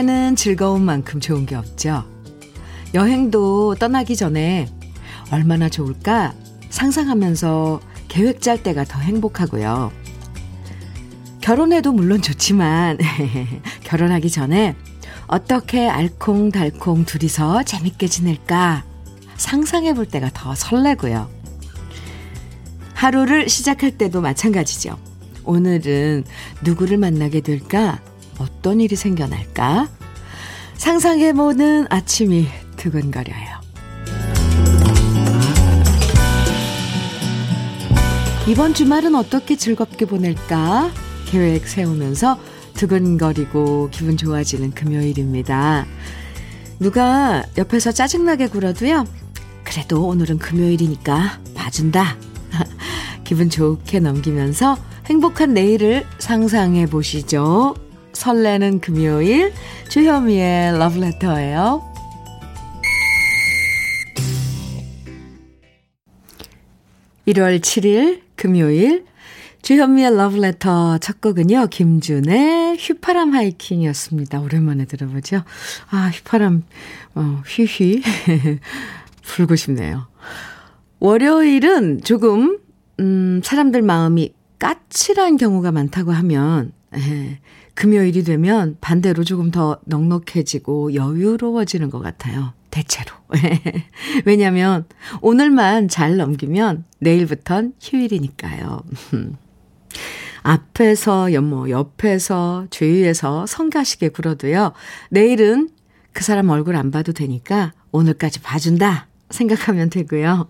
상상하는 즐거움만큼 좋은 게 없죠. 여행도 떠나기 전에 얼마나 좋을까 상상하면서 계획 짤 때가 더 행복하고요. 결혼해도 물론 좋지만 결혼하기 전에 어떻게 알콩달콩 둘이서 재밌게 지낼까 상상해 볼 때가 더 설레고요. 하루를 시작할 때도 마찬가지죠. 오늘은 누구를 만나게 될까? 어떤 일이 생겨날까? 상상해보는 아침이 두근거려요. 이번 주말은 어떻게 즐겁게 보낼까? 계획 세우면서 두근거리고 기분 좋아지는 금요일입니다. 누가 옆에서 짜증나게 굴어도요. 그래도 오늘은 금요일이니까 봐준다. 기분 좋게 넘기면서 행복한 내일을 상상해 보시죠. 설레는 금요일 주현미의 러브레터예요. 1월 7일 금요일 주현미의 러브레터 첫 곡은요. 김준의 휘파람 하이킹이었습니다. 오랜만에 들어보죠. 아 휘파람 어, 휘휘 불고 싶네요. 월요일은 조금 음, 사람들 마음이 까칠한 경우가 많다고 하면 에, 금요일이 되면 반대로 조금 더 넉넉해지고 여유로워지는 것 같아요. 대체로. 왜냐면 오늘만 잘 넘기면 내일부턴 휴일이니까요. 앞에서, 뭐, 옆에서, 주위에서 성가시게 굴어도요. 내일은 그 사람 얼굴 안 봐도 되니까 오늘까지 봐준다 생각하면 되고요.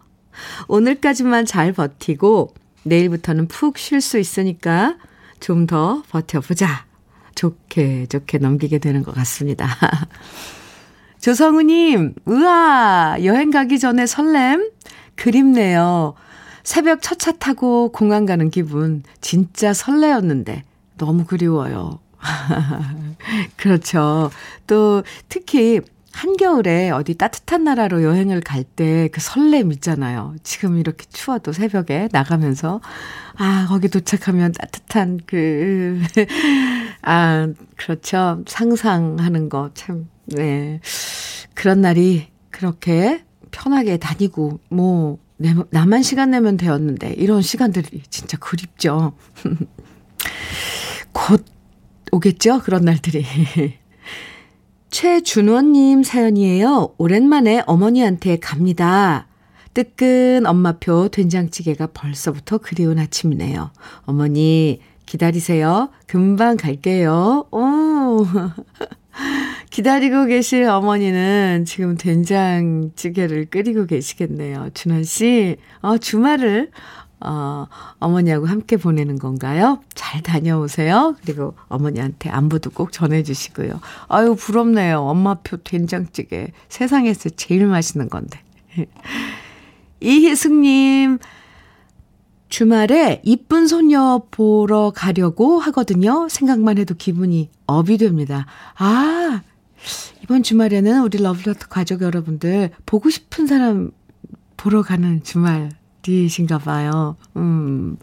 오늘까지만 잘 버티고 내일부터는 푹 쉴 수 있으니까 좀 더 버텨보자 좋게 좋게 넘기게 되는 것 같습니다. 조성우님, 우와, 여행 가기 전에 설렘? 그립네요. 새벽 첫 차 타고 공항 가는 기분, 진짜 설레었는데, 너무 그리워요. 그렇죠. 또, 특히, 한겨울에 어디 따뜻한 나라로 여행을 갈 때 그 설렘 있잖아요. 지금 이렇게 추워도 새벽에 나가면서, 아, 거기 도착하면 따뜻한 그, 아, 그렇죠. 상상하는 거 참, 네. 그런 날이 그렇게 편하게 다니고, 뭐, 내, 나만 시간 내면 되었는데, 이런 시간들이 진짜 그립죠. 곧 오겠죠? 그런 날들이. 최준원님 사연이에요. 오랜만에 어머니한테 갑니다. 뜨끈 엄마표 된장찌개가 벌써부터 그리운 아침이네요. 어머니, 기다리세요. 금방 갈게요. 오. 기다리고 계실 어머니는 지금 된장찌개를 끓이고 계시겠네요. 준원 씨, 어, 주말을 어, 어머니하고 함께 보내는 건가요? 잘 다녀오세요. 그리고 어머니한테 안부도 꼭 전해주시고요. 아유, 부럽네요. 엄마표 된장찌개. 세상에서 제일 맛있는 건데. 이희승님, 주말에 이쁜 소녀 보러 가려고 하거든요. 생각만 해도 기분이 업이 됩니다. 아, 이번 주말에는 우리 러브레터 가족 여러분들 보고 싶은 사람 보러 가는 주말 디이신가 봐요. 음.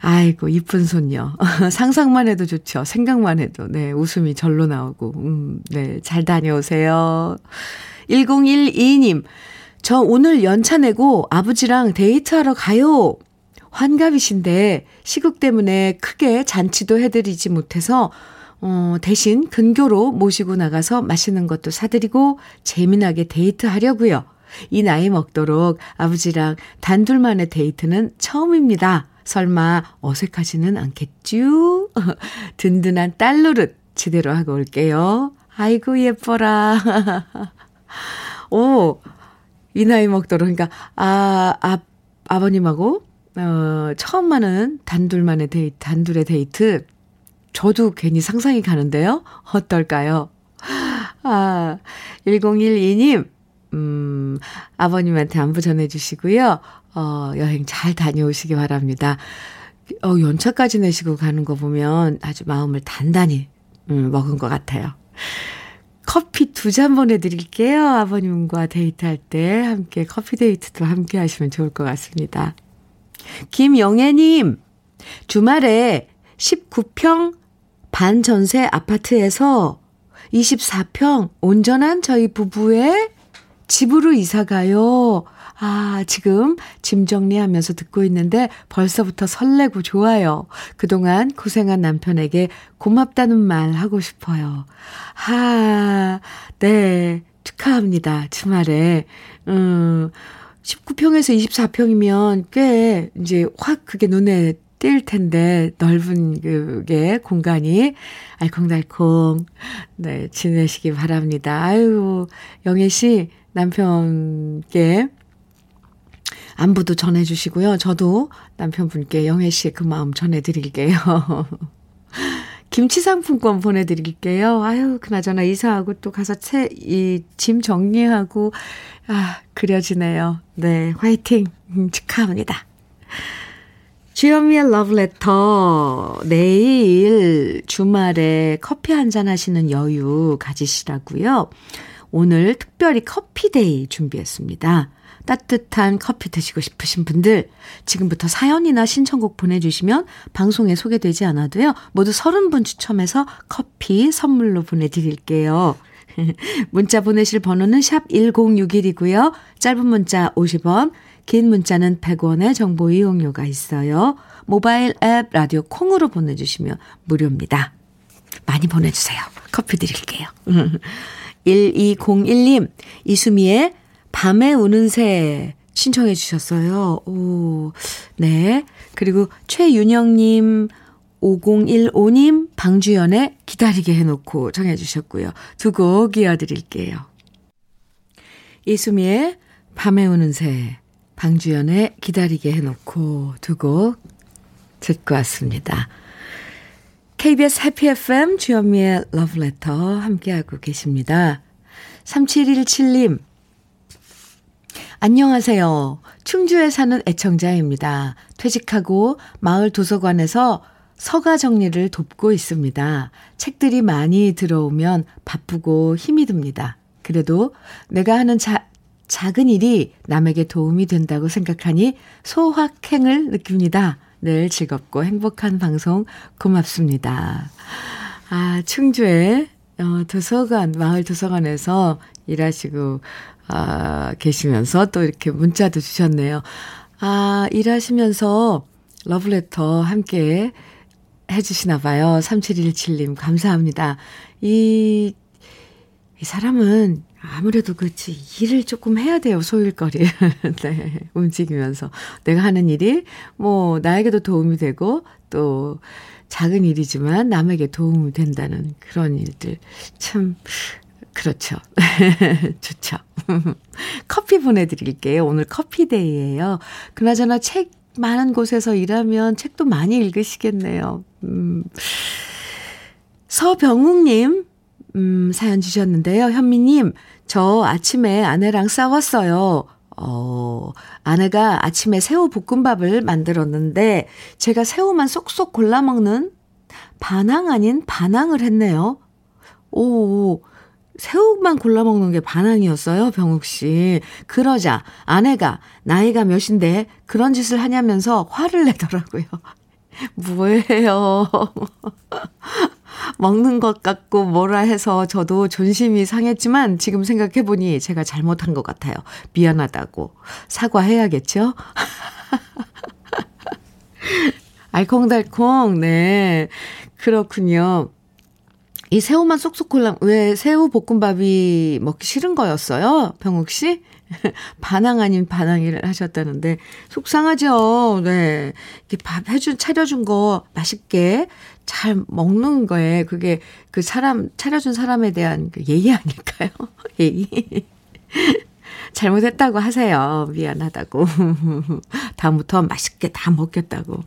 아이고, 이쁜 손녀. 상상만 해도 좋죠. 생각만 해도, 네, 웃음이 절로 나오고, 음, 네, 잘 다녀오세요. 1012님, 저 오늘 연차 내고 아버지랑 데이트하러 가요. 환갑이신데, 시국 때문에 크게 잔치도 해드리지 못해서, 어, 대신 근교로 모시고 나가서 맛있는 것도 사드리고, 재미나게 데이트하려고요. 이 나이 먹도록 아버지랑 단둘만의 데이트는 처음입니다. 설마 어색하지는 않겠쥬? 든든한 딸 노릇 제대로 하고 올게요. 아이고 예뻐라. 오, 이 나이 먹도록 그러니까 아, 아 아버님하고 어, 처음 만은 단둘만의 데이트, 단둘의 데이트. 저도 괜히 상상이 가는데요. 어떨까요? 아, 1012님, 음, 아버님한테 안부 전해주시고요. 어, 여행 잘 다녀오시기 바랍니다. 어, 연차까지 내시고 가는 거 보면 아주 마음을 단단히, 음, 먹은 것 같아요. 커피 두 잔 보내드릴게요. 아버님과 데이트할 때 함께 커피 데이트도 함께 하시면 좋을 것 같습니다. 김영애님, 주말에 19평 반전세 아파트에서 24평 온전한 저희 부부의 집으로 이사 가요. 아, 지금 짐 정리하면서 듣고 있는데 벌써부터 설레고 좋아요. 그동안 고생한 남편에게 고맙다는 말 하고 싶어요. 하, 네. 축하합니다. 주말에. 음, 19평에서 24평이면 꽤 이제 확 그게 눈에 띌 텐데 넓은 그게 공간이 알콩달콩 네 지내시기 바랍니다. 아유 영애 씨 남편께 안부도 전해주시고요. 저도 남편분께 영애 씨의 그 마음 전해드릴게요. 김치 상품권 보내드릴게요. 아유, 그나저나 이사하고 또 가서 채, 이, 짐 정리하고, 아, 그려지네요. 네, 화이팅! 음, 축하합니다. 주현미의 러브레터. 내일 주말에 커피 한 잔 하시는 여유 가지시라고요. 오늘 특별히 커피데이 준비했습니다. 따뜻한 커피 드시고 싶으신 분들 지금부터 사연이나 신청곡 보내주시면 방송에 소개되지 않아도요. 모두 30분 추첨해서 커피 선물로 보내드릴게요. 문자 보내실 번호는 샵 1061이고요. 짧은 문자 50원, 긴 문자는 100원의 정보 이용료가 있어요. 모바일 앱 라디오 콩으로 보내주시면 무료입니다. 많이 보내주세요. 커피 드릴게요. 1201님, 이수미의 밤에 우는 새 신청해 주셨어요. 오, 네. 그리고 최윤영님, 5015님, 방주연의 기다리게 해놓고 정해 주셨고요. 두 곡 이어드릴게요. 이수미의 밤에 우는 새, 방주연의 기다리게 해놓고 두 곡 듣고 왔습니다. KBS 해피 FM 주현미의 러브레터 함께하고 계십니다. 3717님, 안녕하세요. 충주에 사는 애청자입니다. 퇴직하고 마을 도서관에서 서가 정리를 돕고 있습니다. 책들이 많이 들어오면 바쁘고 힘이 듭니다. 그래도 내가 하는 자, 작은 일이 남에게 도움이 된다고 생각하니 소확행을 느낍니다. 늘 즐겁고 행복한 방송 고맙습니다. 아, 충주에 어, 도서관, 마을 도서관에서 일하시고 아, 계시면서 또 이렇게 문자도 주셨네요. 아, 일하시면서 러브레터 함께 해주시나 봐요. 3717님, 감사합니다. 이, 이 사람은 아무래도 그렇지. 일을 조금 해야 돼요. 소일거리. 네. 움직이면서. 내가 하는 일이 뭐, 나에게도 도움이 되고, 또, 작은 일이지만 남에게 도움이 된다는 그런 일들. 참, 그렇죠. 좋죠. 커피 보내드릴게요. 오늘 커피데이예요. 그나저나 책 많은 곳에서 일하면 책도 많이 읽으시겠네요. 음. 서병욱님, 음, 사연 주셨는데요. 현미님, 저 아침에 아내랑 싸웠어요. 어, 아내가 아침에 새우 볶음밥을 만들었는데, 제가 새우만 쏙쏙 골라 먹는 반항 아닌 반항을 했네요. 오, 새우만 골라 먹는 게 반항이었어요, 병욱 씨. 그러자 아내가 나이가 몇인데 그런 짓을 하냐면서 화를 내더라고요. 뭐예요? 먹는 것 같고 뭐라 해서 저도 존심이 상했지만 지금 생각해보니 제가 잘못한 것 같아요. 미안하다고. 사과해야겠죠? 알콩달콩, 네. 그렇군요. 이 새우만 쏙쏙 골라, 왜 새우 볶음밥이 먹기 싫은 거였어요? 병욱 씨? 반항 아닌 반항을 하셨다는데, 속상하죠? 네. 이렇게 밥 해준, 차려준 거 맛있게 잘 먹는 거에 그게 그 사람, 차려준 사람에 대한 그 예의 아닐까요? 예의. 잘못했다고 하세요. 미안하다고. 다음부터 맛있게 다 먹겠다고.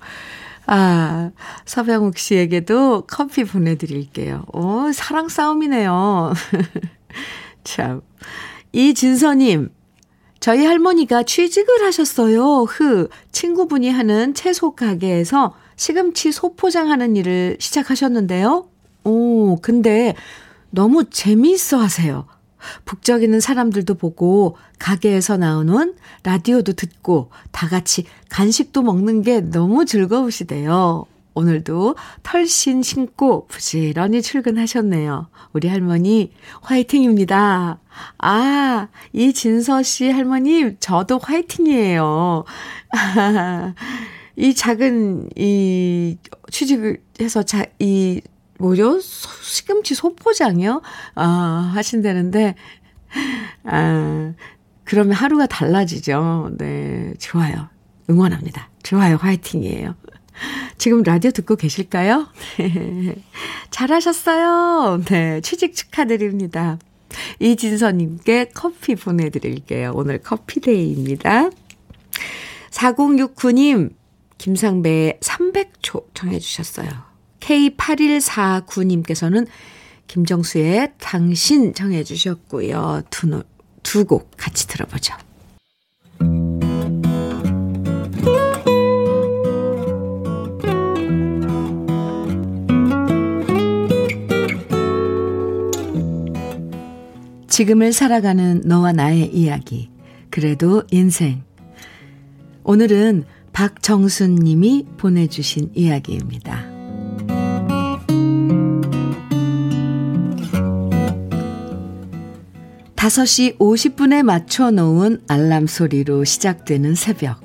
아, 서병욱 씨에게도 커피 보내드릴게요. 오, 사랑 싸움이네요. 참. 이진서님, 저희 할머니가 취직을 하셨어요. 흐, 친구분이 하는 채소 가게에서 시금치 소포장하는 일을 시작하셨는데요. 오, 근데 너무 재미있어 하세요. 북적이는 사람들도 보고 가게에서 나오는 라디오도 듣고 다 같이 간식도 먹는 게 너무 즐거우시대요. 오늘도 털신 신고 부지런히 출근하셨네요. 우리 할머니 화이팅입니다. 아, 이진서 씨 할머님, 저도 화이팅이에요. 이 작은, 이, 취직을 해서 자, 이, 뭐죠? 시금치 소포장이요? 아, 하신다는데, 아, 그러면 하루가 달라지죠. 네, 좋아요. 응원합니다. 좋아요. 화이팅이에요. 지금 라디오 듣고 계실까요? 네. 잘하셨어요. 네, 취직 축하드립니다. 이진서님께 커피 보내드릴게요. 오늘 커피데이입니다. 4069님, 김상배의 300초 정해 주셨어요. K8149님께서는 김정수의 당신 정해 주셨고요. 두, 두 곡 같이 들어보죠. 지금을 살아가는 너와 나의 이야기. 그래도 인생. 오늘은 박정순 님이 보내주신 이야기입니다. 5시 50분에 맞춰 놓은 알람 소리로 시작되는 새벽.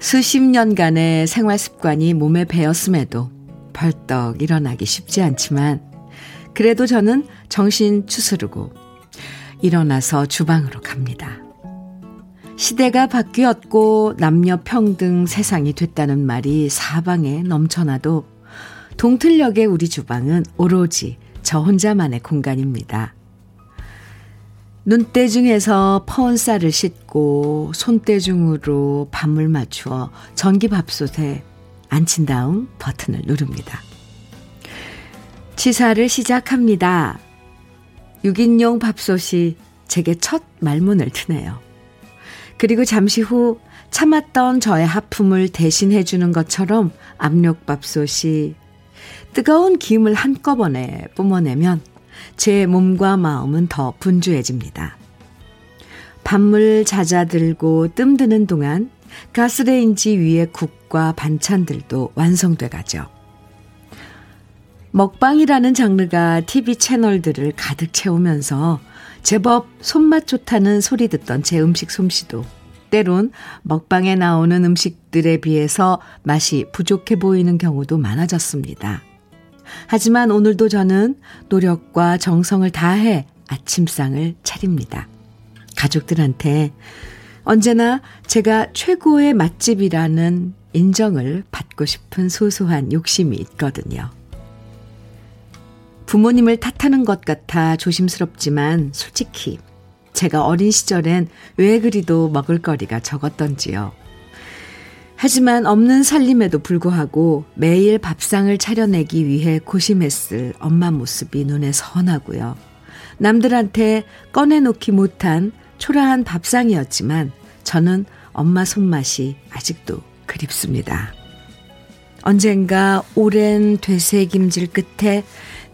수십 년간의 생활 습관이 몸에 배었음에도 벌떡 일어나기 쉽지 않지만, 그래도 저는 정신 추스르고 일어나서 주방으로 갑니다. 시대가 바뀌었고 남녀 평등 세상이 됐다는 말이 사방에 넘쳐나도 동틀역의 우리 주방은 오로지 저 혼자만의 공간입니다. 눈대중에서 퍼온 쌀을 씻고 손대중으로 밥물 맞추어 전기밥솥에 앉힌 다음 버튼을 누릅니다. 치사를 시작합니다. 6인용 밥솥이 제게 첫 말문을 트네요. 그리고 잠시 후 참았던 저의 하품을 대신해 주는 것처럼 압력밥솥이 뜨거운 김을 한꺼번에 뿜어내면 제 몸과 마음은 더 분주해집니다. 밥물 잦아들고 뜸드는 동안 가스레인지 위에 국과 반찬들도 완성돼 가죠. 먹방이라는 장르가 TV 채널들을 가득 채우면서 제법 손맛 좋다는 소리 듣던 제 음식 솜씨도 때론 먹방에 나오는 음식들에 비해서 맛이 부족해 보이는 경우도 많아졌습니다. 하지만 오늘도 저는 노력과 정성을 다해 아침상을 차립니다. 가족들한테 언제나 제가 최고의 맛집이라는 인정을 받고 싶은 소소한 욕심이 있거든요. 부모님을 탓하는 것 같아 조심스럽지만 솔직히 제가 어린 시절엔 왜 그리도 먹을거리가 적었던지요. 하지만 없는 살림에도 불구하고 매일 밥상을 차려내기 위해 고심했을 엄마 모습이 눈에 선하고요. 남들한테 꺼내놓기 못한 초라한 밥상이었지만 저는 엄마 손맛이 아직도 그립습니다. 언젠가 오랜 되새김질 끝에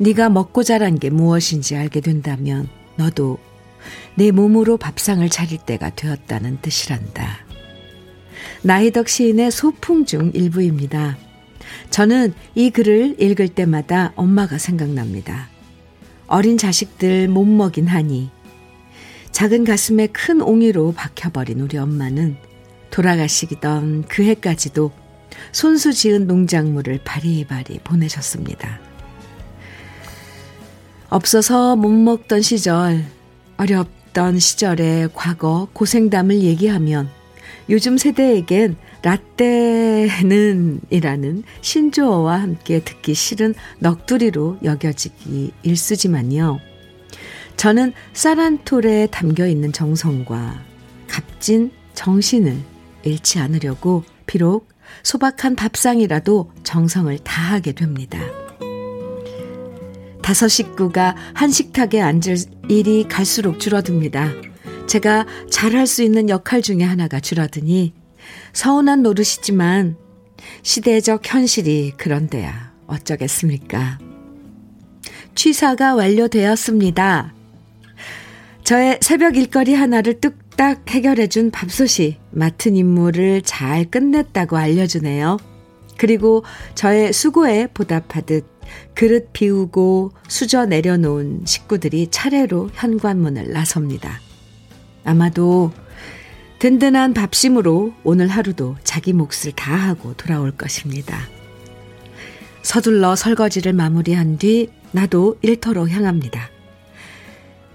네가 먹고 자란 게 무엇인지 알게 된다면 너도 내 몸으로 밥상을 차릴 때가 되었다는 뜻이란다. 나이덕 시인의 소풍 중 일부입니다. 저는 이 글을 읽을 때마다 엄마가 생각납니다. 어린 자식들 못 먹인 하니 작은 가슴에 큰 옹이로 박혀버린 우리 엄마는 돌아가시던 그 해까지도 손수 지은 농작물을 바리바리 보내셨습니다. 없어서 못 먹던 시절, 어렵던 시절의 과거 고생담을 얘기하면 요즘 세대에겐 라떼는 이라는 신조어와 함께 듣기 싫은 넋두리로 여겨지기 일쑤지만요. 저는 쌀한톨에 담겨 있는 정성과 값진 정신을 잃지 않으려고 비록 소박한 밥상이라도 정성을 다하게 됩니다. 다섯 식구가 한 식탁에 앉을 일이 갈수록 줄어듭니다. 제가 잘할 수 있는 역할 중에 하나가 줄어드니 서운한 노릇이지만 시대적 현실이 그런데야 어쩌겠습니까? 취사가 완료되었습니다. 저의 새벽 일거리 하나를 뚝딱 해결해준 밥솥이 맡은 임무를 잘 끝냈다고 알려주네요. 그리고 저의 수고에 보답하듯 그릇 비우고 수저 내려놓은 식구들이 차례로 현관문을 나섭니다. 아마도 든든한 밥심으로 오늘 하루도 자기 몫을 다하고 돌아올 것입니다. 서둘러 설거지를 마무리한 뒤 나도 일터로 향합니다.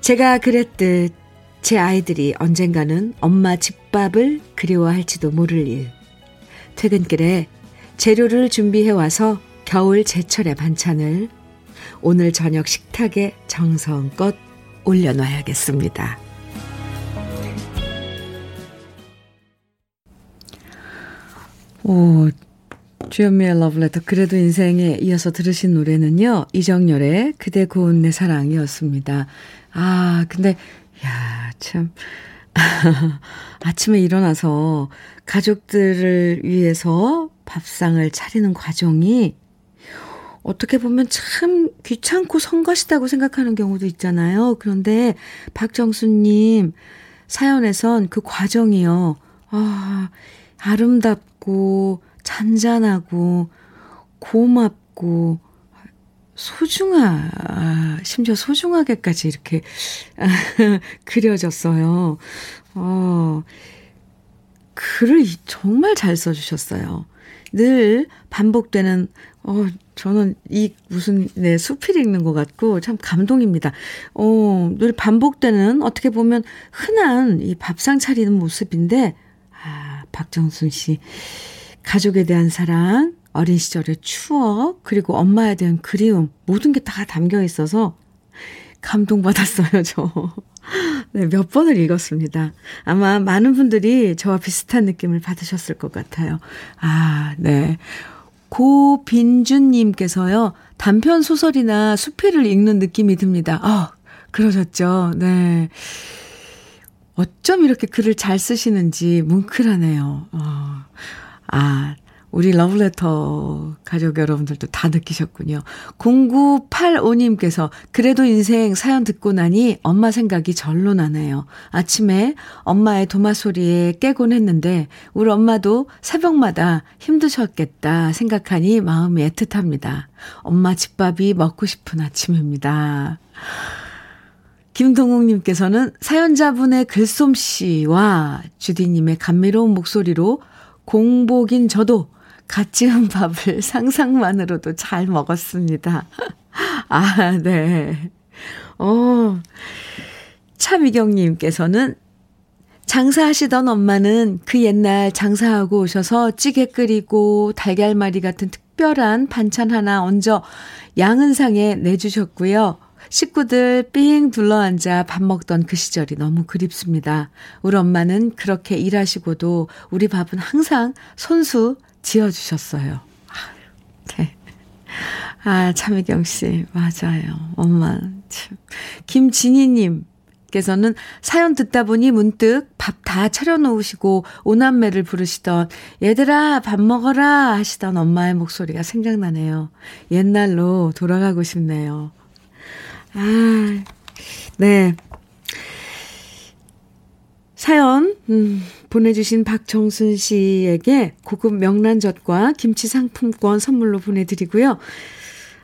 제가 그랬듯 제 아이들이 언젠가는 엄마 집밥을 그리워할지도 모를 일. 퇴근길에 재료를 준비해 와서 겨울 제철의 반찬을 오늘 저녁 식탁에 정성껏 올려놔야겠습니다. 오, 주현미의 러브레터 그래도 인생에 이어서 들으신 노래는요. 이정열의 그대 고운 내 사랑이었습니다. 아, 근데 야, 참 아침에 일어나서 가족들을 위해서 밥상을 차리는 과정이 어떻게 보면 참 귀찮고 성가시다고 생각하는 경우도 있잖아요. 그런데 박정수님 사연에선 그 과정이요. 아, 아름답고 잔잔하고 고맙고 소중하, 아, 심지어 소중하게까지 이렇게 그려졌어요. 어, 글을 정말 잘 써주셨어요. 늘 반복되는, 어, 저는 이 무슨, 네, 수필 읽는 것 같고 참 감동입니다. 어, 늘 반복되는 어떻게 보면 흔한 이 밥상 차리는 모습인데, 아, 박정순 씨. 가족에 대한 사랑, 어린 시절의 추억, 그리고 엄마에 대한 그리움, 모든 게 다 담겨 있어서 감동받았어요, 저. 네, 몇 번을 읽었습니다. 아마 많은 분들이 저와 비슷한 느낌을 받으셨을 것 같아요. 아, 네. 고빈준님께서요, 단편 소설이나 수필을 읽는 느낌이 듭니다. 아, 그러셨죠. 네. 어쩜 이렇게 글을 잘 쓰시는지 뭉클하네요. 어. 아, 우리 러브레터 가족 여러분들도 다 느끼셨군요. 0985님께서 그래도 인생 사연 듣고 나니 엄마 생각이 절로 나네요. 아침에 엄마의 도마 소리에 깨곤 했는데 우리 엄마도 새벽마다 힘드셨겠다 생각하니 마음이 애틋합니다. 엄마 집밥이 먹고 싶은 아침입니다. 김동욱님께서는 사연자분의 글솜씨와 주디님의 감미로운 목소리로 공복인 저도 갓 지은 밥을 상상만으로도 잘 먹었습니다. 아, 네. 어, 차미경님께서는 장사하시던 엄마는 그 옛날 장사하고 오셔서 찌개 끓이고 달걀말이 같은 특별한 반찬 하나 얹어 양은상에 내주셨고요. 식구들 삥 둘러앉아 밥 먹던 그 시절이 너무 그립습니다. 우리 엄마는 그렇게 일하시고도 우리 밥은 항상 손수 지어주셨어요. 네. 아, 차미경 씨, 맞아요. 엄마, 참. 김진희님, 께서는 사연 듣다 보니 문득 밥 다 차려놓으시고 오남매를 부르시던 얘들아 밥 먹어라 하시던 엄마의 목소리가 생각나네요. 옛날로 돌아가고 싶네요. 아, 네. 사연, 음, 보내주신 박정순 씨에게 고급 명란젓과 김치 상품권 선물로 보내드리고요.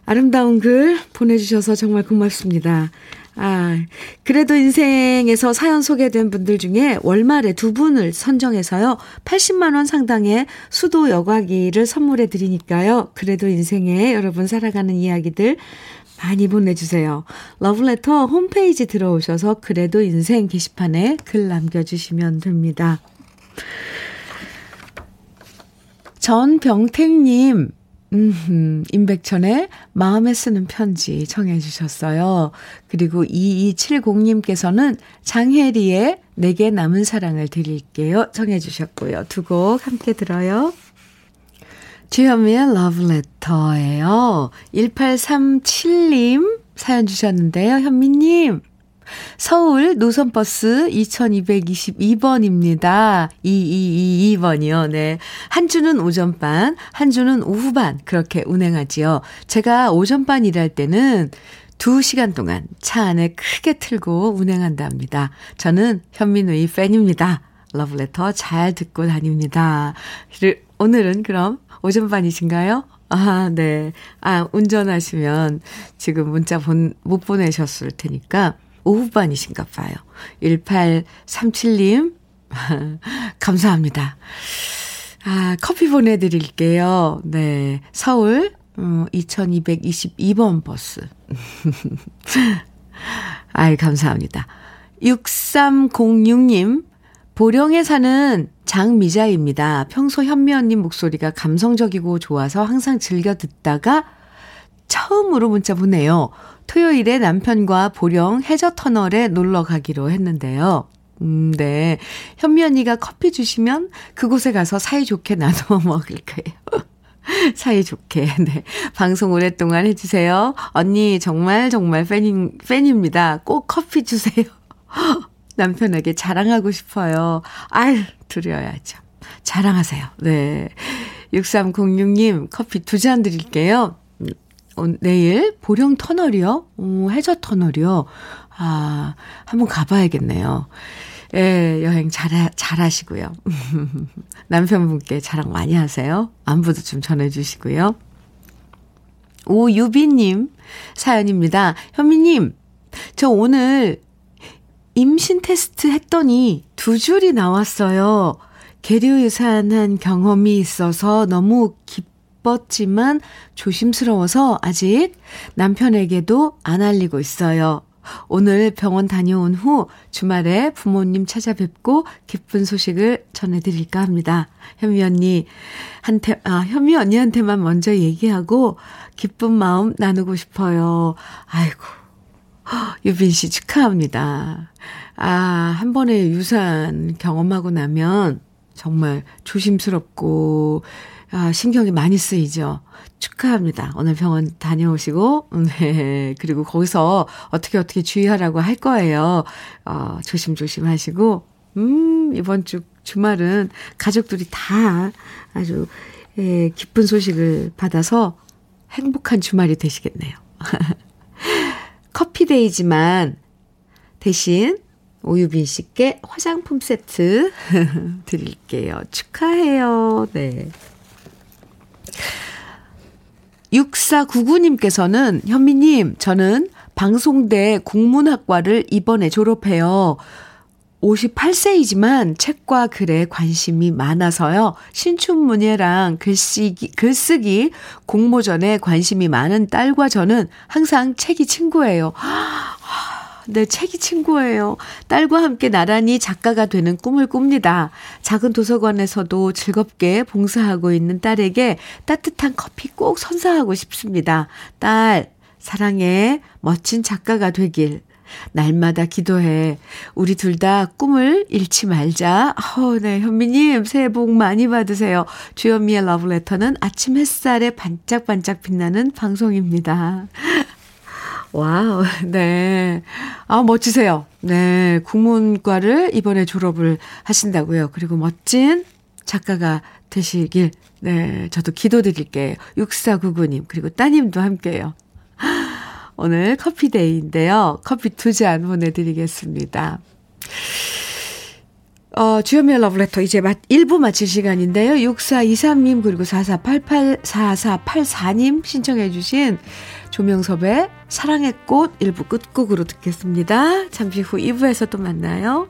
아름다운 글 보내주셔서 정말 고맙습니다. 아, 그래도 인생에서 사연 소개된 분들 중에 월말에 두 분을 선정해서요. 80만원 상당의 수도 여과기를 선물해 드리니까요. 그래도 인생에 여러분 살아가는 이야기들 많이 보내주세요. 러브레터 홈페이지 들어오셔서 그래도 인생 게시판에 글 남겨주시면 됩니다. 전병택님, 음, 임백천의 마음에 쓰는 편지 청해 주셨어요. 그리고 2270님께서는 장혜리의 내게 남은 사랑을 드릴게요. 청해 주셨고요. 두 곡 함께 들어요. 주현미의 러브레터예요. 1837님 사연 주셨는데요. 현미님. 서울 노선버스 2222번입니다. 2222번이요. 네. 한 주는 오전반, 한 주는 오후반 그렇게 운행하지요. 제가 오전반 일할 때는 2시간 동안 차 안에 크게 틀고 운행한답니다. 저는 현민우의 팬입니다. 러브레터 잘 듣고 다닙니다. 오늘은 그럼 오전반이신가요? 아, 네. 아, 운전하시면 지금 문자 본, 못 보내셨을 테니까 오후반이신가 봐요. 1837님, 감사합니다. 아, 커피 보내드릴게요. 네. 서울, 어, 2222번 버스. 아이, 감사합니다. 6306님, 보령에 사는 장미자입니다. 평소 현미 언님 목소리가 감성적이고 좋아서 항상 즐겨 듣다가 처음으로 문자 보내요. 토요일에 남편과 보령 해저 터널에 놀러 가기로 했는데요. 음, 네. 현미 언니가 커피 주시면 그곳에 가서 사이좋게 나눠 먹을 거예요. 사이좋게, 네. 방송 오랫동안 해주세요. 언니, 정말, 정말 팬인, 팬입니다. 꼭 커피 주세요. 남편에게 자랑하고 싶어요. 아유, 드려야죠. 자랑하세요. 네. 6306님, 커피 두 잔 드릴게요. 어, 내일 보령 터널이요? 오, 해저 터널이요? 아, 한번 가봐야겠네요. 예, 여행 잘, 잘 하시고요. 남편분께 자랑 많이 하세요. 안부도 좀 전해주시고요. 오유비님 사연입니다. 현미님, 저 오늘 임신 테스트 했더니 두 줄이 나왔어요. 계류 유산한 경험이 있어서 너무 기뻤지만 조심스러워서 아직 남편에게도 안 알리고 있어요. 오늘 병원 다녀온 후 주말에 부모님 찾아뵙고 기쁜 소식을 전해드릴까 합니다. 현미 언니, 한테, 아, 현미 언니한테만 먼저 얘기하고 기쁜 마음 나누고 싶어요. 아이고, 유빈 씨 축하합니다. 아, 한 번에 유산 경험하고 나면 정말 조심스럽고, 아, 신경이 많이 쓰이죠. 축하합니다. 오늘 병원 다녀오시고, 네. 그리고 거기서 어떻게 어떻게 주의하라고 할 거예요. 어, 조심조심 하시고, 음, 이번 주, 주말은 가족들이 다 아주, 예, 기쁜 소식을 받아서 행복한 주말이 되시겠네요. 커피데이지만 대신 오유빈 씨께 화장품 세트 드릴게요. 축하해요. 네. 6499님께서는 현미님, 저는 방송대 국문학과를 이번에 졸업해요. 58세이지만 책과 글에 관심이 많아서요. 신춘문예랑 글쓰기, 글쓰기 공모전에 관심이 많은 딸과 저는 항상 책이 친구예요. 네, 책이 친구예요. 딸과 함께 나란히 작가가 되는 꿈을 꿉니다. 작은 도서관에서도 즐겁게 봉사하고 있는 딸에게 따뜻한 커피 꼭 선사하고 싶습니다. 딸, 사랑해. 멋진 작가가 되길. 날마다 기도해. 우리 둘 다 꿈을 잃지 말자. 어, 네, 현미님, 새해 복 많이 받으세요. 주현미의 러브레터는 아침 햇살에 반짝반짝 빛나는 방송입니다. 와우, 네. 아, 멋지세요. 네. 국문과를 이번에 졸업을 하신다고요. 그리고 멋진 작가가 되시길, 네. 저도 기도드릴게요. 6499님, 그리고 따님도 함께요. 오늘 커피데이인데요. 커피 두 잔 보내드리겠습니다. 어, 주현미의 러브레터 이제 1부 마칠 시간인데요. 6423님 그리고 4488, 4484님 신청해 주신 조명섭의 사랑의 꽃 1부 끝곡으로 듣겠습니다. 잠시 후 2부에서 또 만나요.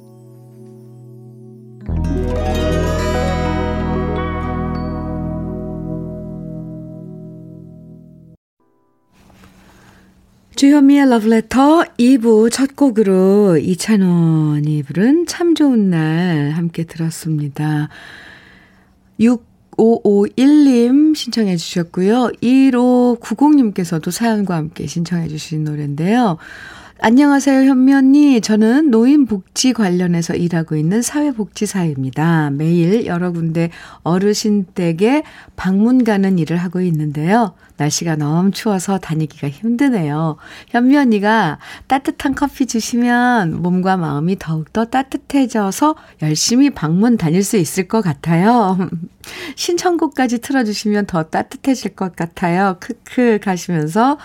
주현미의 Letter 2부 첫 곡으로 이찬원이 부른 참 좋은 날 함께 들었습니다. 6 6551님 신청해 주셨고요. 1590님께서도 사연과 함께 신청해 주신 노래인데요. 안녕하세요, 현미 언니. 저는 노인복지 관련해서 일하고 있는 사회복지사입니다. 매일 여러 군데 어르신 댁에 방문 가는 일을 하고 있는데요. 날씨가 너무 추워서 다니기가 힘드네요. 현미 언니가 따뜻한 커피 주시면 몸과 마음이 더욱더 따뜻해져서 열심히 방문 다닐 수 있을 것 같아요. 신청곡까지 틀어주시면 더 따뜻해질 것 같아요. 크크 가시면서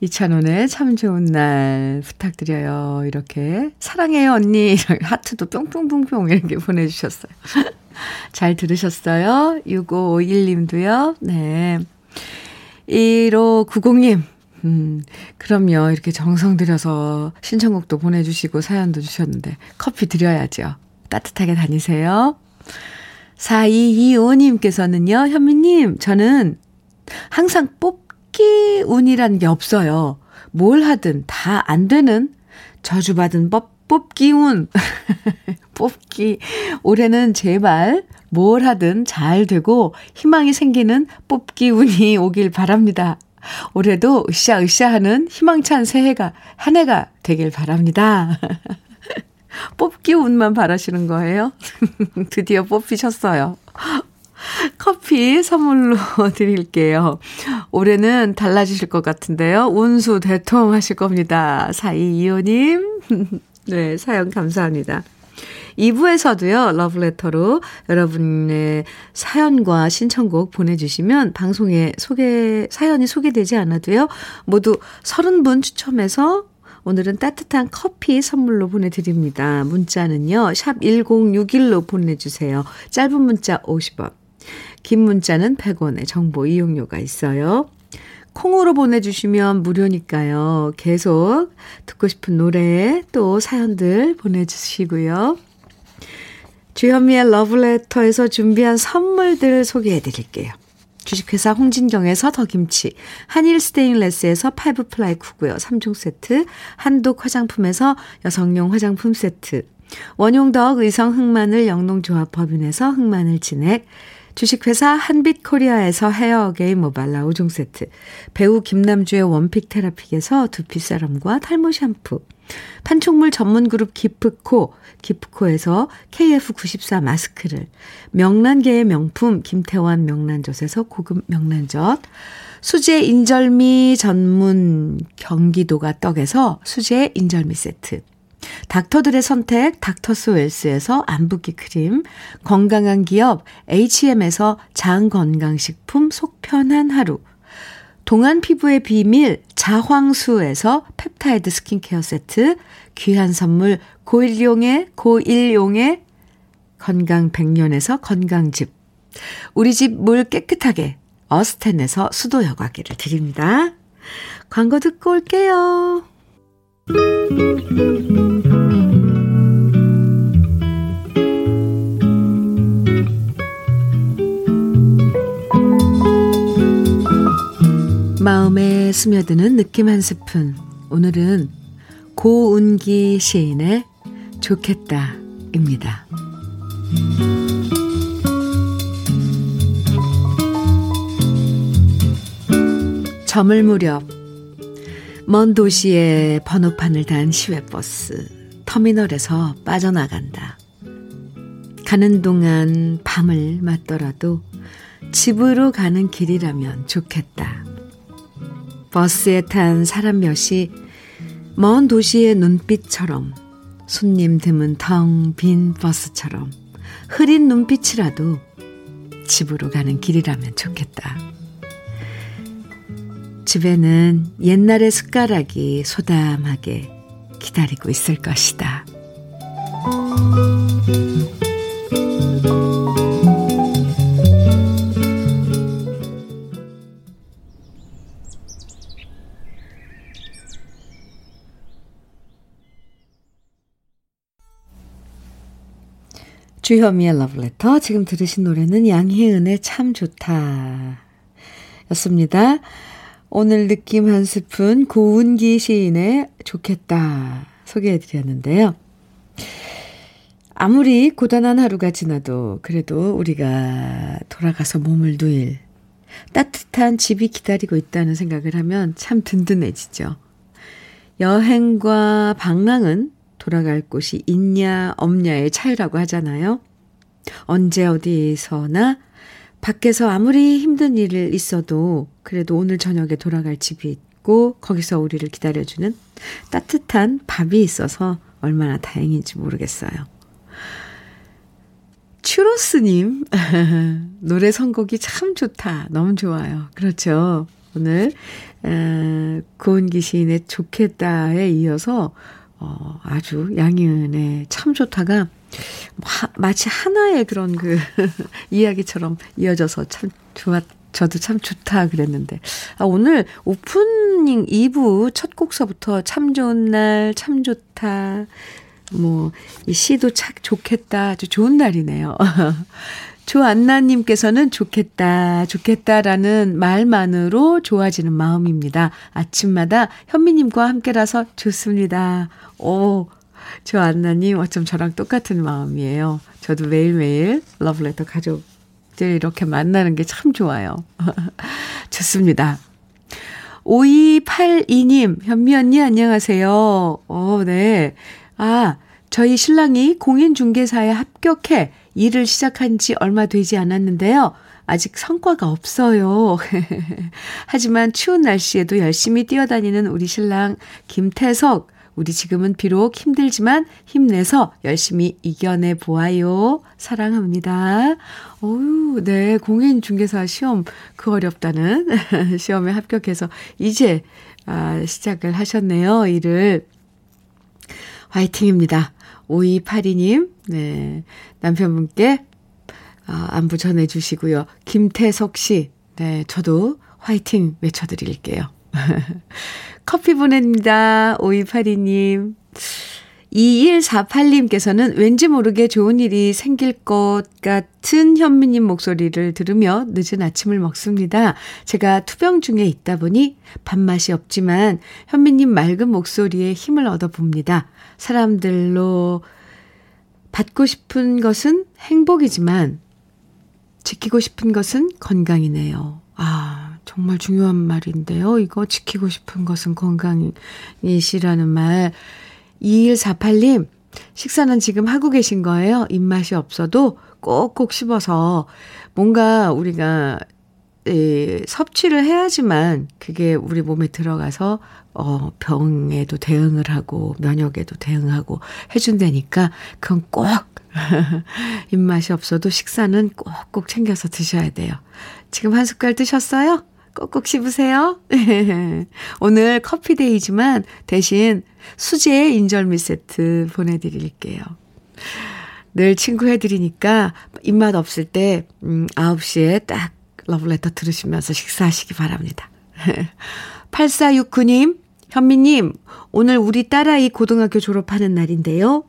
이찬원의 참 좋은 날 부탁드려요. 이렇게 사랑해요 언니 하트도 뿅뿅뿅뿅 이렇게 보내주셨어요. 잘 들으셨어요? 6551님도요. 네. 1590님. 음, 그럼요. 이렇게 정성 들여서 신청곡도 보내주시고 사연도 주셨는데 커피 드려야죠. 따뜻하게 다니세요. 4225님께서는요, 현미님, 저는 항상 뽑 뽑기 운이라는 게 없어요. 뭘 하든 다 안 되는 저주받은 법, 뽑기 운. 뽑기. 올해는 제발 뭘 하든 잘 되고 희망이 생기는 뽑기 운이 오길 바랍니다. 올해도 으쌰으쌰 하는 희망찬 새해가, 한 해가 되길 바랍니다. 뽑기 운만 바라시는 거예요? 드디어 뽑히셨어요. 커피 선물로 드릴게요. 올해는 달라지실 것 같은데요. 운수 대통하실 겁니다. 4225님. 네, 사연 감사합니다. 2부에서도요, 러브레터로 여러분의 사연과 신청곡 보내주시면 방송에 소개, 사연이 소개되지 않아도요, 모두 30분 추첨해서 오늘은 따뜻한 커피 선물로 보내드립니다. 문자는요, 샵 1061로 보내주세요. 짧은 문자 50원, 긴 문자는 100원의 정보 이용료가 있어요. 콩으로 보내주시면 무료니까요. 계속 듣고 싶은 노래 또 사연들 보내주시고요. 주현미의 러브레터에서 준비한 선물들 소개해 드릴게요. 주식회사 홍진경에서 더김치, 한일 스테인레스에서 five ply cookware 3종 세트, 한독 화장품에서 여성용 화장품 세트, 원용덕 의성 흑마늘 영농조합 법인에서 흑마늘 진액, 주식회사 한빛코리아에서 헤어게임 모발라 5종 세트, 배우 김남주의 원픽 테라픽에서 두피 세럼과 탈모 샴푸, 판촉물 전문 그룹 기프코, 기프코에서 KF94 마스크를, 명란계의 명품 김태환 명란젓에서 고급 명란젓, 수제 인절미 전문 경기도가 떡에서 수제 인절미 세트, 닥터들의 선택 닥터스 웰스에서 안붓기 크림, 건강한 기업 H&M에서 장건강식품 속편한 하루, 동안 피부의 비밀 자황수에서 펩타이드 스킨케어 세트, 귀한 선물 고일용의 고일용의 건강 백년에서 건강즙, 우리 집 물 깨끗하게 어스텐에서 수도 여과기를 드립니다. 광고 듣고 올게요. 마음에 스며드는 느낌 한 스푼. 오늘은 고운기 시인의 좋겠다입니다. 점을 무렵 먼 도시의 번호판을 단 시외버스 터미널에서 빠져나간다. 가는 동안 밤을 맞더라도 집으로 가는 길이라면 좋겠다. 버스에 탄 사람 몇이 먼 도시의 눈빛처럼 손님 드문 텅 빈 버스처럼 흐린 눈빛이라도 집으로 가는 길이라면 좋겠다. 집에는 옛날의 숟가락이 소담하게 기다리고 있을 것이다. 주현미의 러브레터. 지금 들으신 노래는 양희은의 참 좋다. 였습니다. 오늘 느낌 한 스푼 고운기 시인의 좋겠다 소개해 드렸는데요. 아무리 고단한 하루가 지나도 그래도 우리가 돌아가서 몸을 누일 따뜻한 집이 기다리고 있다는 생각을 하면 참 든든해지죠. 여행과 방랑은 돌아갈 곳이 있냐 없냐의 차이라고 하잖아요. 언제 어디서나 밖에서 아무리 힘든 일을 있어도 그래도 오늘 저녁에 돌아갈 집이 있고 거기서 우리를 기다려주는 따뜻한 밥이 있어서 얼마나 다행인지 모르겠어요. 추로스님, 노래 선곡이 참 좋다. 너무 좋아요. 그렇죠. 오늘, 에, 고은기 시인의 좋겠다에 이어서, 어, 아주 양희은의 참 좋다가, 마, 마치 하나의 그런 그, 이야기처럼 이어져서 참 좋았, 저도 참 좋다 그랬는데. 아, 오늘 오프닝 2부 첫 곡서부터 참 좋은 날, 참 좋다. 뭐, 이 시도 참 좋겠다. 아주 좋은 날이네요. 조안나님께서는 좋겠다, 좋겠다라는 말만으로 좋아지는 마음입니다. 아침마다 현미님과 함께라서 좋습니다. 오, 조안나님, 어쩜 저랑 똑같은 마음이에요. 저도 매일매일 러브레터 가족들 이렇게 만나는 게 참 좋아요. 좋습니다. 5282님, 현미 언니 안녕하세요. 어, 네. 아, 저희 신랑이 공인중개사에 합격해 일을 시작한 지 얼마 되지 않았는데요. 아직 성과가 없어요. 하지만 추운 날씨에도 열심히 뛰어다니는 우리 신랑 김태석. 우리 지금은 비록 힘들지만 힘내서 열심히 이겨내 보아요. 사랑합니다. 어유, 네. 공인중개사 시험 그 어렵다는 시험에 합격해서 이제 아, 시작을 하셨네요. 일을. 화이팅입니다. 5282님, 네. 남편분께 아, 안부 전해주시고요. 김태석 씨, 네. 저도 화이팅 외쳐드릴게요. 커피 보냅니다. 5282님. 2148님께서는 왠지 모르게 좋은 일이 생길 것 같은 현미님 목소리를 들으며 늦은 아침을 먹습니다. 제가 투병 중에 있다 보니 밥맛이 없지만 현미님 맑은 목소리에 힘을 얻어봅니다. 사람들로 받고 싶은 것은 행복이지만 지키고 싶은 것은 건강이네요. 아, 정말 중요한 말인데요. 이거 지키고 싶은 것은 건강이시라는 말. 2148님, 식사는 지금 하고 계신 거예요? 입맛이 없어도 꼭꼭 씹어서 뭔가 우리가 에, 섭취를 해야지만 그게 우리 몸에 들어가서 어, 병에도 대응을 하고 면역에도 대응하고 해준다니까 그건 꼭 입맛이 없어도 식사는 꼭꼭 챙겨서 드셔야 돼요. 지금 한 숟갈 드셨어요? 꼭꼭 씹으세요. 오늘 커피데이지만 대신 수제 인절미 세트 보내드릴게요. 늘 친구 해드리니까 입맛 없을 때, 음, 9시에 딱 러브레터 들으시면서 식사하시기 바랍니다. 8469님, 현미님, 오늘 우리 딸아이 고등학교 졸업하는 날인데요.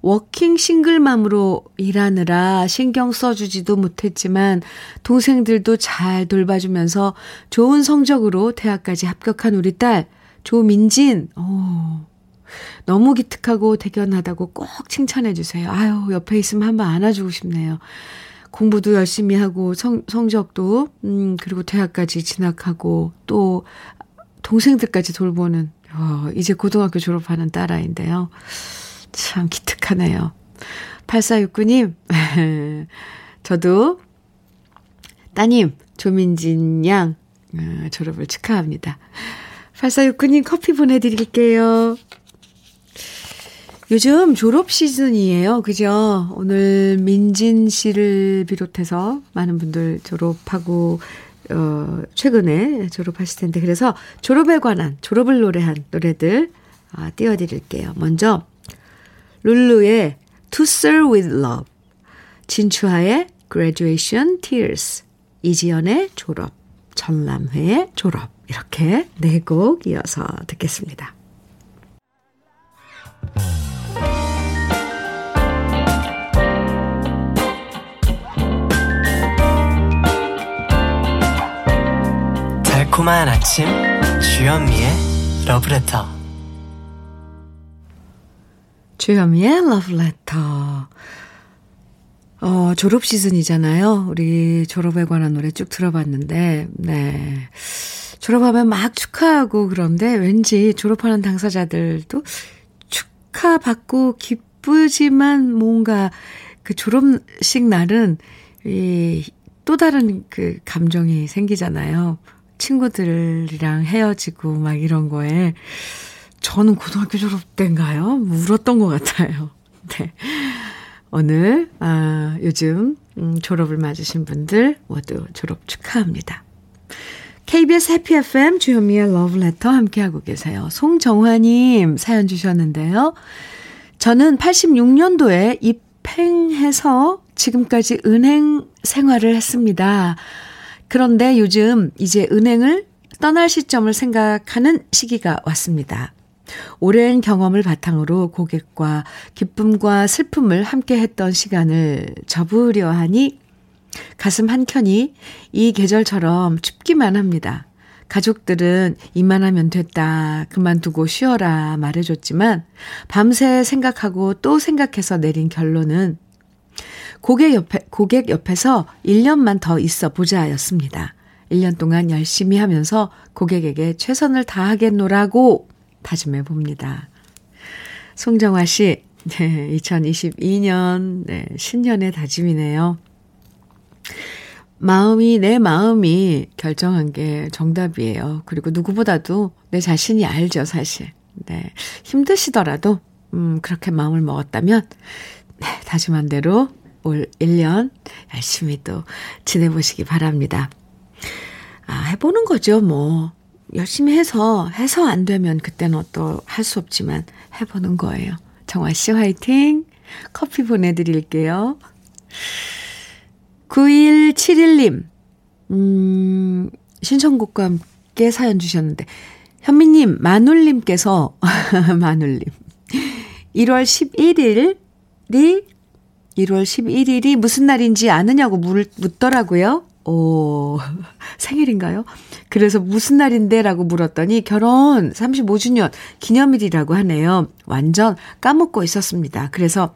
워킹 싱글맘으로 일하느라 신경 써주지도 못했지만 동생들도 잘 돌봐주면서 좋은 성적으로 대학까지 합격한 우리 딸 조민진. 오, 너무 기특하고 대견하다고 꼭 칭찬해 주세요. 아유, 옆에 있으면 한번 안아주고 싶네요. 공부도 열심히 하고 성, 성적도 음 그리고 대학까지 진학하고 또 동생들까지 돌보는 어, 이제 고등학교 졸업하는 딸아이인데요. 참 기특하네요. 8469님, 저도 따님 조민진 양 어, 졸업을 축하합니다. 8469님 커피 보내드릴게요. 요즘 졸업 시즌이에요. 그죠? 오늘 민진 씨를 비롯해서 많은 분들 졸업하고, 어, 최근에 졸업하실 텐데. 그래서 졸업에 관한, 졸업을 노래한 노래들, 아, 띄워드릴게요. 먼저, 룰루의 To Serve With Love, 진추하의 Graduation Tears, 이지연의 졸업, 전람회의 졸업 이렇게 네 곡 이어서 듣겠습니다. 달콤한 아침 주현미의 러브레터 주현미의 러브레터. 어, 졸업 시즌이잖아요. 우리 졸업에 관한 노래 쭉 들어봤는데, 네. 졸업하면 막 축하하고 그런데 왠지 졸업하는 당사자들도 축하받고 기쁘지만 뭔가 그 졸업식 날은 이 또 다른 그 감정이 생기잖아요. 친구들이랑 헤어지고 막 이런 거에 저는 고등학교 졸업 때인가요? 울었던 것 같아요. 네. 오늘, 아, 요즘, 음, 졸업을 맞으신 분들 모두 졸업 축하합니다. KBS 해피 FM 주현미의 러브레터 함께하고 계세요. 송정화님 사연 주셨는데요. 저는 86년도에 입행해서 지금까지 은행 생활을 했습니다. 그런데 요즘 이제 은행을 떠날 시점을 생각하는 시기가 왔습니다. 오랜 경험을 바탕으로 고객과 기쁨과 슬픔을 함께 했던 시간을 접으려 하니 가슴 한켠이 이 계절처럼 춥기만 합니다. 가족들은 이만하면 됐다. 그만두고 쉬어라. 말해줬지만 밤새 생각하고 또 생각해서 내린 결론은 고객 옆에, 고객 옆에서 1년만 더 있어 보자였습니다. 1년 동안 열심히 하면서 고객에게 최선을 다하겠노라고 다짐해 봅니다. 송정화 씨, 네, 2022년, 네, 신년의 다짐이네요. 마음이, 내 마음이 결정한 게 정답이에요. 그리고 누구보다도 내 자신이 알죠, 사실. 네. 힘드시더라도, 음, 그렇게 마음을 먹었다면, 네, 다짐한 대로 올 1년 열심히 또 지내보시기 바랍니다. 아, 해보는 거죠, 뭐. 열심히 해서, 해서 안 되면 그때는 또 할 수 없지만 해보는 거예요. 정화 씨 화이팅! 커피 보내드릴게요. 9171님, 음, 신청곡과 함께 사연 주셨는데, 현미님, 마눌님께서, 마눌님, 1월 11일이, 1월 11일이 무슨 날인지 아느냐고 물, 묻더라고요. 오, 생일인가요? 그래서 무슨 날인데? 라고 물었더니 결혼 35주년 기념일이라고 하네요. 완전 까먹고 있었습니다. 그래서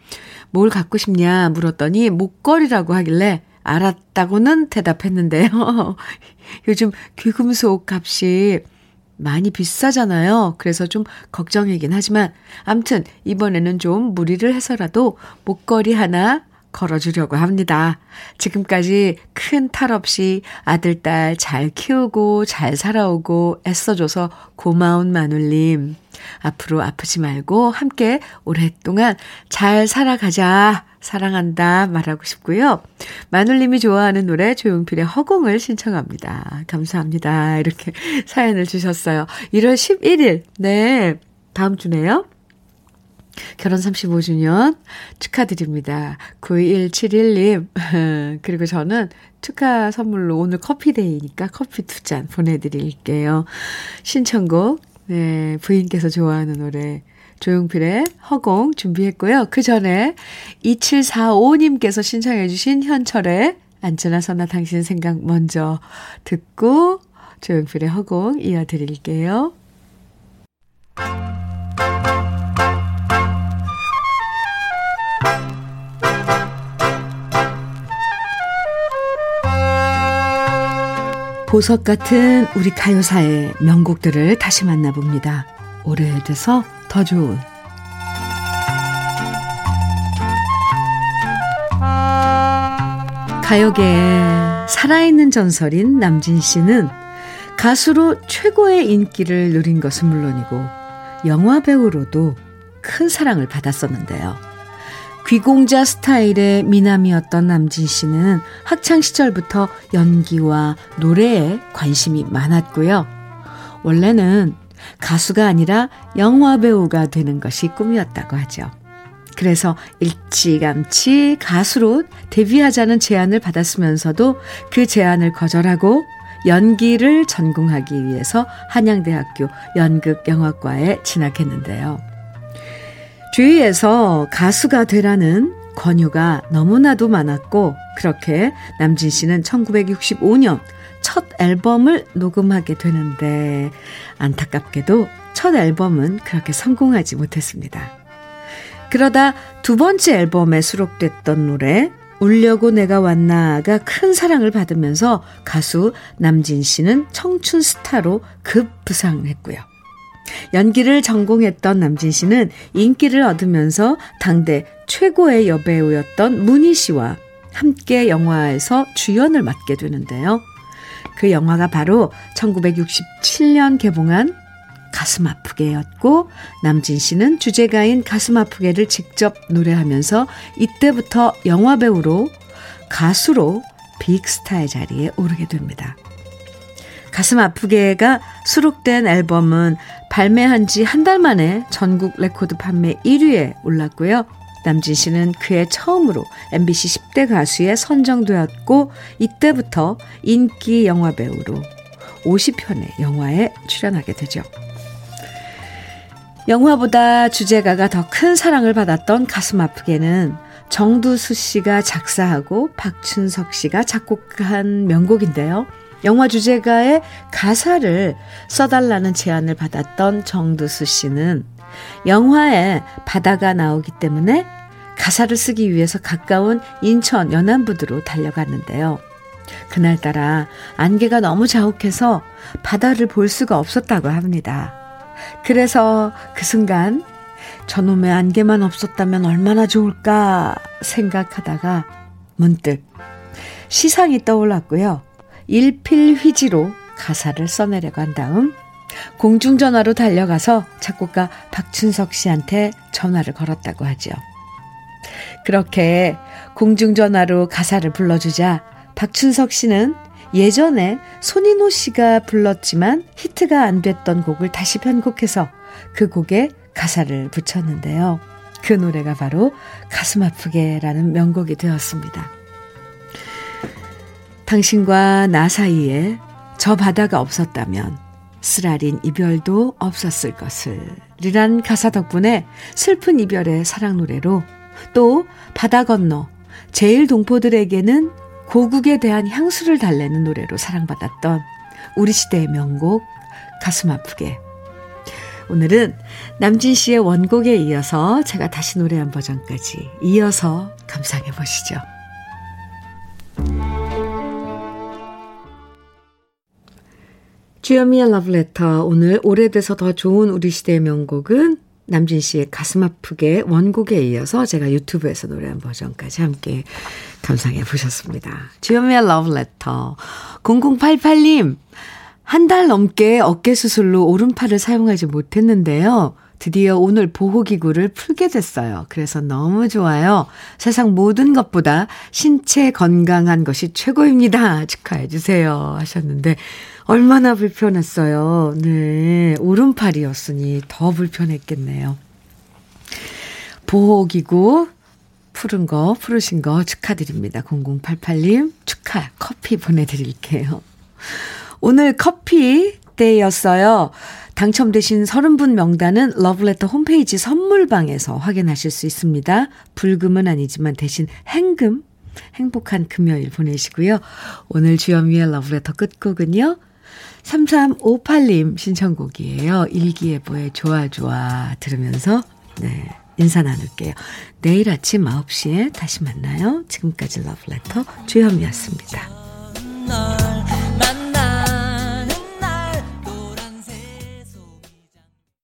뭘 갖고 싶냐 물었더니 목걸이라고 하길래 알았다고는 대답했는데요. 요즘 귀금속 값이 많이 비싸잖아요. 그래서 좀 걱정이긴 하지만, 암튼, 이번에는 좀 무리를 해서라도 목걸이 하나 걸어주려고 합니다. 지금까지 큰 탈 없이 아들, 딸 잘 키우고 잘 살아오고 애써줘서 고마운 마눌님. 앞으로 아프지 말고 함께 오랫동안 잘 살아가자. 사랑한다 말하고 싶고요. 마눌님이 좋아하는 노래 조용필의 허공을 신청합니다. 감사합니다. 이렇게 사연을 주셨어요. 1월 11일. 네. 다음 주네요. 결혼 35주년 축하드립니다. 9171님. 그리고 저는 축하 선물로 오늘 커피데이니까 커피 두 잔 보내드릴게요. 신청곡, 네, 부인께서 좋아하는 노래. 조용필의 허공 준비했고요. 그 전에 2745님께서 신청해주신 현철의 안전나 선나 당신 생각 먼저 듣고 조용필의 허공 이어드릴게요. 보석 같은 우리 가요사의 명곡들을 다시 만나봅니다. 오래돼서 더 좋은 가요계에 살아있는 전설인 남진 씨는 가수로 최고의 인기를 누린 것은 물론이고 영화 배우로도 큰 사랑을 받았었는데요. 귀공자 스타일의 미남이었던 남진 씨는 학창 시절부터 연기와 노래에 관심이 많았고요. 원래는 가수가 아니라 영화 배우가 되는 것이 꿈이었다고 하죠. 그래서 일찌감치 가수로 데뷔하자는 제안을 받았으면서도 그 제안을 거절하고 연기를 전공하기 위해서 한양대학교 연극영화과에 진학했는데요. 주위에서 가수가 되라는 권유가 너무나도 많았고 그렇게 남진 씨는 1965년 첫 앨범을 녹음하게 되는데 안타깝게도 첫 앨범은 그렇게 성공하지 못했습니다. 그러다 두 번째 앨범에 수록됐던 노래 울려고 내가 왔나가 큰 사랑을 받으면서 가수 남진 씨는 청춘 스타로 급부상했고요. 연기를 전공했던 남진 씨는 인기를 얻으면서 당대 최고의 여배우였던 문희 씨와 함께 영화에서 주연을 맡게 되는데요. 그 영화가 바로 1967년 개봉한 가슴 아프게였고 남진 씨는 주제가인 가슴 아프게를 직접 노래하면서 이때부터 영화 배우로 가수로 빅스타의 자리에 오르게 됩니다. 가슴 아프게가 수록된 앨범은 발매한 지 한 달 만에 전국 레코드 판매 1위에 올랐고요. 남진 씨는 그해 처음으로 MBC 10대 가수에 선정되었고 이때부터 인기 영화 배우로 50편의 영화에 출연하게 되죠. 영화보다 주제가가 더 큰 사랑을 받았던 가슴 아프게는 정두수 씨가 작사하고 박춘석 씨가 작곡한 명곡인데요. 영화 주제가의 가사를 써달라는 제안을 받았던 정두수 씨는 영화에 바다가 나오기 때문에 가사를 쓰기 위해서 가까운 인천 연안부두로 달려갔는데요. 그날따라 안개가 너무 자욱해서 바다를 볼 수가 없었다고 합니다. 그래서 그 순간 저놈의 안개만 없었다면 얼마나 좋을까 생각하다가 문득 시상이 떠올랐고요. 일필휘지로 가사를 써내려간 다음 공중전화로 달려가서 작곡가 박춘석 씨한테 전화를 걸었다고 하죠. 그렇게 공중전화로 가사를 불러주자 박춘석 씨는 예전에 손인호 씨가 불렀지만 히트가 안 됐던 곡을 다시 편곡해서 그 곡에 가사를 붙였는데요. 그 노래가 바로 가슴 아프게라는 명곡이 되었습니다. 당신과 나 사이에 저 바다가 없었다면 쓰라린 이별도 없었을 것을 이란 가사 덕분에 슬픈 이별의 사랑 노래로 또 바다 건너 제일 동포들에게는 고국에 대한 향수를 달래는 노래로 사랑받았던 우리 시대의 명곡 가슴 아프게 오늘은 남진 씨의 원곡에 이어서 제가 다시 노래한 버전까지 이어서 감상해 보시죠. 주여미의 러브레터 오늘 오래돼서 더 좋은 우리 시대의 명곡은 남진 씨의 가슴 아프게 원곡에 이어서 제가 유튜브에서 노래한 버전까지 함께 감상해 보셨습니다. 주현미의 러브레터 0088님 한 달 넘게 어깨 수술로 오른팔을 사용하지 못했는데요. 드디어 오늘 보호기구를 풀게 됐어요. 그래서 너무 좋아요. 세상 모든 것보다 신체 건강한 것이 최고입니다. 축하해 주세요. 하셨는데 얼마나 불편했어요. 네. 오른팔이었으니 더 불편했겠네요. 보호기구 푸른 거, 푸르신 거 축하드립니다. 0088님 축하 커피 보내드릴게요. 오늘 커피 때였어요. 당첨되신 30분 명단은 러브레터 홈페이지 선물방에서 확인하실 수 있습니다. 불금은 아니지만 대신 행금, 행복한 금요일 보내시고요. 오늘 주현미의 러브레터 끝곡은요. 3358님 신청곡이에요. 일기예보의 좋아 좋아 들으면서 네 인사 나눌게요. 내일 아침 9시에 다시 만나요. 지금까지 러브레터 주현미였습니다.